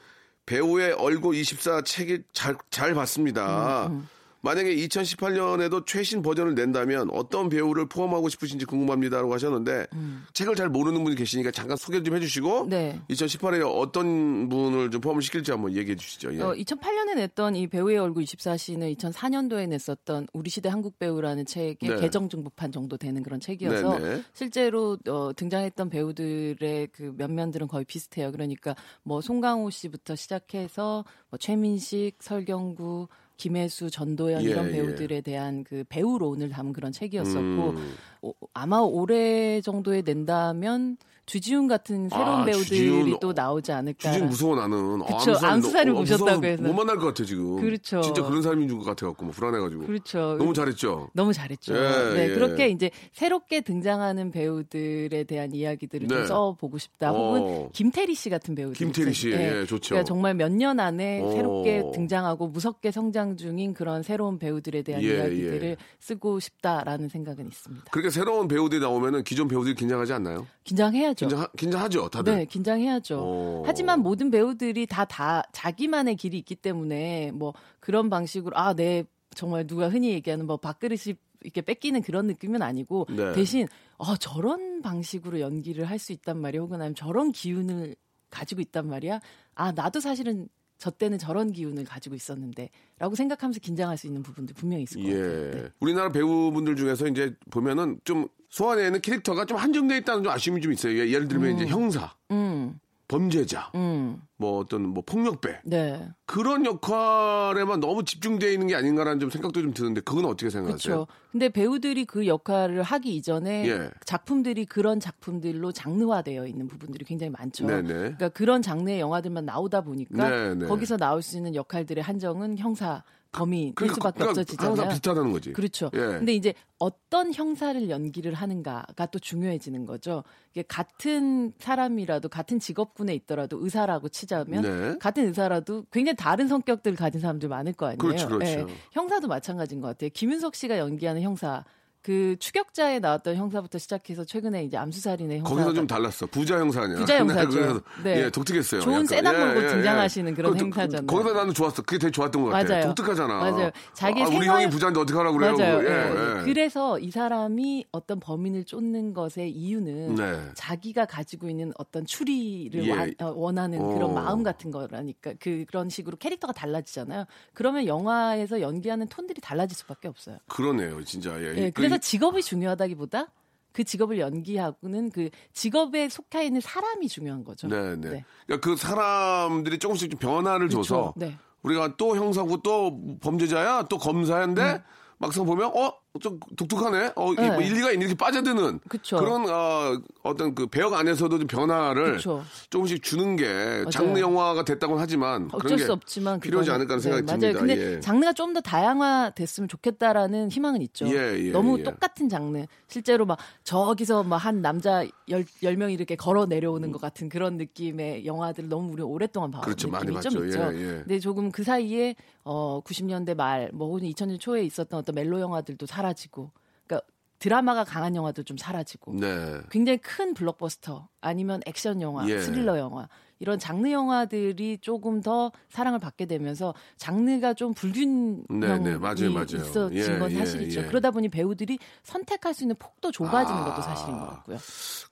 배우의 얼굴 24 책이 잘, 잘 봤습니다. 음, 만약에 2018년에도 최신 버전을 낸다면 어떤 배우를 포함하고 싶으신지 궁금합니다라고 하셨는데 책을 잘 모르는 분이 계시니까 잠깐 소개 좀 해주시고 음. 네. 2018년에 어떤 분을 좀 포함을 시킬지 한번 얘기해 주시죠. 예. 어, 2008년에 냈던 이 배우의 얼굴 24시는 2004년도에 냈었던 우리 시대 한국 배우라는 책의 네. 개정 중부판 정도 되는 그런 책이어서 네네. 실제로 어, 등장했던 배우들의 그 면면들은 거의 비슷해요. 그러니까 뭐 송강호 씨부터 시작해서 뭐 최민식, 설경구, 김혜수, 전도연 예, 이런 예. 배우들에 대한 그 배우론을 담은 그런 책이었었고 음. 오- 아마 올해 정도에 낸다면 주지훈 같은 새로운 아, 배우들이 주지훈, 또 나오지 않을까. 주진 무서워 나는. 그쵸, 암살, 암살을 너- 어, 보셨다고 무서워서 해서. 못 만날 것 같아 지금. 그렇죠. 진짜 그런 사람인 줄 같아 갖고 뭐 불안해가지고. 그렇죠. 너무 잘했죠. 너무 잘했죠. 예, 네, 예. 그렇게 이제 새롭게 등장하는 배우들에 대한 이야기들을 네. 좀 써보고 싶다. 어. 혹은 김태리 씨 같은 배우들. 김태리 씨, 있잖아요. 예, 좋죠. 그러니까 정말 몇 년 안에 어. 새롭게 등장하고 무섭게 성장 중인 그런 새로운 배우들에 대한 예, 이야기들을 예. 쓰고 싶다라는 생각은 있습니다. 그렇게 새로운 배우들이 나오면은 기존 배우들이 긴장하지 않나요? 긴장해야죠. 긴장 긴장 하죠 다들. 네, 긴장해야죠. 어. 하지만 모든 배우들이 다, 다 자기만의 길이 있기 때문에 뭐 그런 방식으로 아, 네, 정말 누가 흔히 얘기하는 뭐 밥그릇이 이렇게 뺏기는 그런 느낌은 아니고 네. 대신 어, 저런 방식으로 연기를 할 수 있단 말이야. 혹은 아니면 저런 기운을 가지고 있단 말이야. 아, 나도 사실은 저 때는 저런 기운을 가지고 있었는데 라고 생각하면서 긴장할 수 있는 부분들 분명히 있을 것 예. 같아요. 네. 우리나라 배우분들 중에서 이제 보면은 좀 소환에 있는 캐릭터가 좀 한정돼 있다는 좀 아쉬움이 좀 있어요. 예, 예를 들면 이제 형사, 음, 범죄자, 음, 뭐 어떤 뭐 폭력배 네. 그런 역할에만 너무 집중되어 있는 게 아닌가라는 좀 생각도 좀 드는데 그건 어떻게 생각하세요? 그렇죠. 근데 배우들이 그 역할을 하기 이전에 예. 작품들이 그런 작품들로 장르화되어 있는 부분들이 굉장히 많죠. 네네. 그러니까 그런 장르의 영화들만 나오다 보니까 네네. 거기서 나올 수 있는 역할들의 한정은 형사, 범인일 그러니까 수밖에 그러니까 없어지잖아요. 항상 비슷하다는 거지. 그렇죠. 예. 근데 이제 어떤 형사를 연기를 하는가가 또 중요해지는 거죠. 이게 같은 사람이라도 같은 직업군에 있더라도 의사라고 치자면 네. 같은 의사라도 굉장히 다른 성격들 을 가진 사람들 많을 거 아니에요. 그렇죠, 그렇죠. 예. 형사도 마찬가지인 것 같아요. 김윤석 씨가 연기하는 형사. 그 추격자에 나왔던 형사부터 시작해서 최근에 이제 암수살인의 형사 거기서 좀 달랐어. 부자 형사 아니야? 부자 형사죠. 네. 예, 독특했어요. 좋은 약간. 세단 예, 예, 예. 등장하시는 그런 그것도- 행사잖아요. 거기서 나는 좋았어. 그게 되게 좋았던 것 같아. 맞아요. 독특하잖아. 맞아요. 자기 아, 우리 생활- 형이 부자인데 어떻게 하라고 그래요? 맞아요. 예, 예. 예. 그래서 이 사람이 어떤 범인을 쫓는 것의 이유는 네. 자기가 가지고 있는 어떤 추리를 어, 원하는 어. 그런 마음 같은 거라니까 그, 그런 식으로 캐릭터가 달라지잖아요. 그러면 영화에서 연기하는 톤들이 달라질 수밖에 없어요. 그러네요, 진짜. 예. 예, 그- 그래서 직업이 중요하다기보다 그 직업을 연기하고는 그 직업에 속해 있는 사람이 중요한 거죠. 네, 네. 그러니까 그 사람들이 조금씩 좀 변화를 줘서 그렇죠. 네. 우리가 또 형사고 또 범죄자야, 또 검사인데 막상 보면 어, 좀 독특하네. 어, 이- 네. 뭐 일리가 있는 이렇게 빠져드는 그쵸. 런 어, 어떤 그 배역 안에서도 좀 변화를 그쵸. 조금씩 주는 게 장르 영화가 됐다고는 하지만 그런 어쩔 게수 없지만 필요하지 않을까 하는 네, 생각이 맞아요. 듭니다. 근데 예. 장르가 좀 더 다양화됐으면 좋겠다라는 희망은 있죠. 예, 예, 너무 예. 똑같은 장르. 실제로 막 저기서 막 한 남자 열, 열 명이 이렇게 걸어 내려오는 것 같은 그런 느낌의 영화들을 너무 우리 오랫동안 봐온 그렇죠. 많이 느낌이 좀 봤죠. 있죠. 예, 예. 근데 조금 그 사이에 어 90년대 말, 뭐 혹은 2000년 초에 있었던 어떤 멜로 영화들도 사라지고, 그러니까 드라마가 강한 영화도 좀 사라지고, 네. 굉장히 큰 블록버스터 아니면 액션 영화, 예. 스릴러 영화 이런 장르 영화들이 조금 더 사랑을 받게 되면서 장르가 좀 불균형이 네, 네, 맞아요, 맞아요. 있어진 예, 건 예, 사실이죠. 예. 그러다 보니 배우들이 선택할 수 있는 폭도 좁아지는 아. 것도 사실인 것 같고요.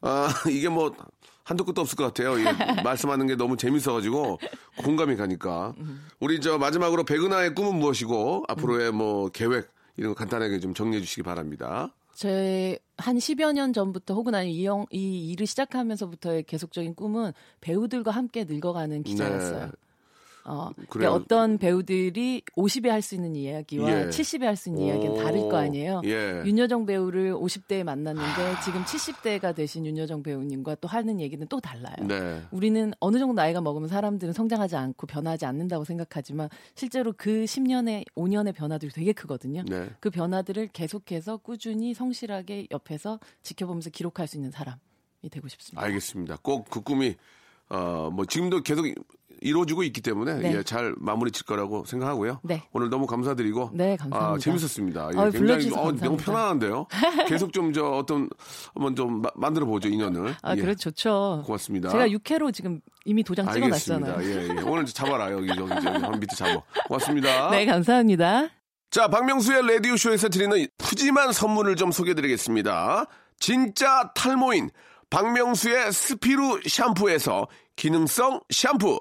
아, 이게 뭐 한도 끝도 없을 것 같아요. 말씀하는 게 너무 재밌어가지고 공감이 가니까. 우리 저 마지막으로 백은하의 꿈은 무엇이고 앞으로의 뭐 계획 이런 거 간단하게 좀 정리해 주시기 바랍니다. 제한 10여 년 전부터 혹은 아니 이, 영, 이 일을 시작하면서부터의 계속적인 꿈은 배우들과 함께 늙어가는 기자였어요. 네. 어. 그러니까 어떤 배우들이 50에 할 수 있는 이야기와 예. 70에 할 수 있는 이야기는 오, 다를 거 아니에요. 예. 윤여정 배우를 50대에 만났는데 지금 70대가 되신 윤여정 배우님과 또 하는 얘기는 또 달라요. 네. 우리는 어느 정도 나이가 먹으면 사람들은 성장하지 않고 변하지 않는다고 생각하지만 실제로 그 10년의 5년의 변화들이 되게 크거든요. 네. 그 변화들을 계속해서 꾸준히 성실하게 옆에서 지켜보면서 기록할 수 있는 사람이 되고 싶습니다. 알겠습니다. 꼭 그 꿈이 어뭐 지금도 계속 이루어지고 있기 때문에 네. 예, 잘 마무리 질 거라고 생각하고요. 네. 오늘 너무 감사드리고 네, 감사합니다. 아, 재밌었습니다. 예, 아유, 굉장히 어, 너무. 편안한데요. 계속 좀 저 어떤 한번 좀 마- 만들어 보죠 인연을. 아, 예. 그래 좋죠. 고맙습니다. 제가 6회로 지금 이미 도장 알겠습니다. 찍어놨잖아요. 예, 예. 오늘 잡아라 여기 저기 저기 한 밑에 잡아. 고맙습니다. 네, 감사합니다. 자, 박명수의 라디오 쇼에서 드리는 푸짐한 선물을 좀 소개해드리겠습니다. 진짜 탈모인 박명수의 스피루 샴푸에서 기능성 샴푸,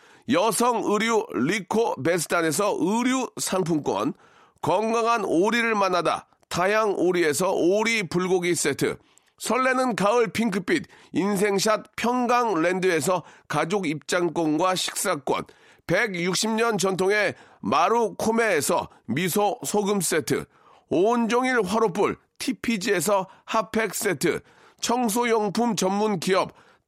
여성 의류 리코 베스탄에서 의류 상품권, 건강한 오리를 만나다 타양 오리에서 오리 불고기 세트, 설레는 가을 핑크빛 인생샷 평강랜드에서 가족 입장권과 식사권, 160년 전통의 마루코메에서 미소 소금 세트, 온종일 화로불 TPG에서 핫팩 세트, 청소용품 전문 기업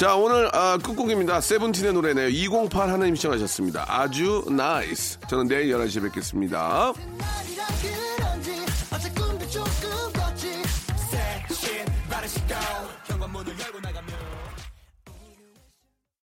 자, 오늘 아, 끝곡입니다. 세븐틴의 노래네요. 208 하나님 신청하셨습니다. 아주 NICE. 저는 내일 11시에 뵙겠습니다. 그런지 어제 꿈도 조금 꿨지 현관문을 열고 나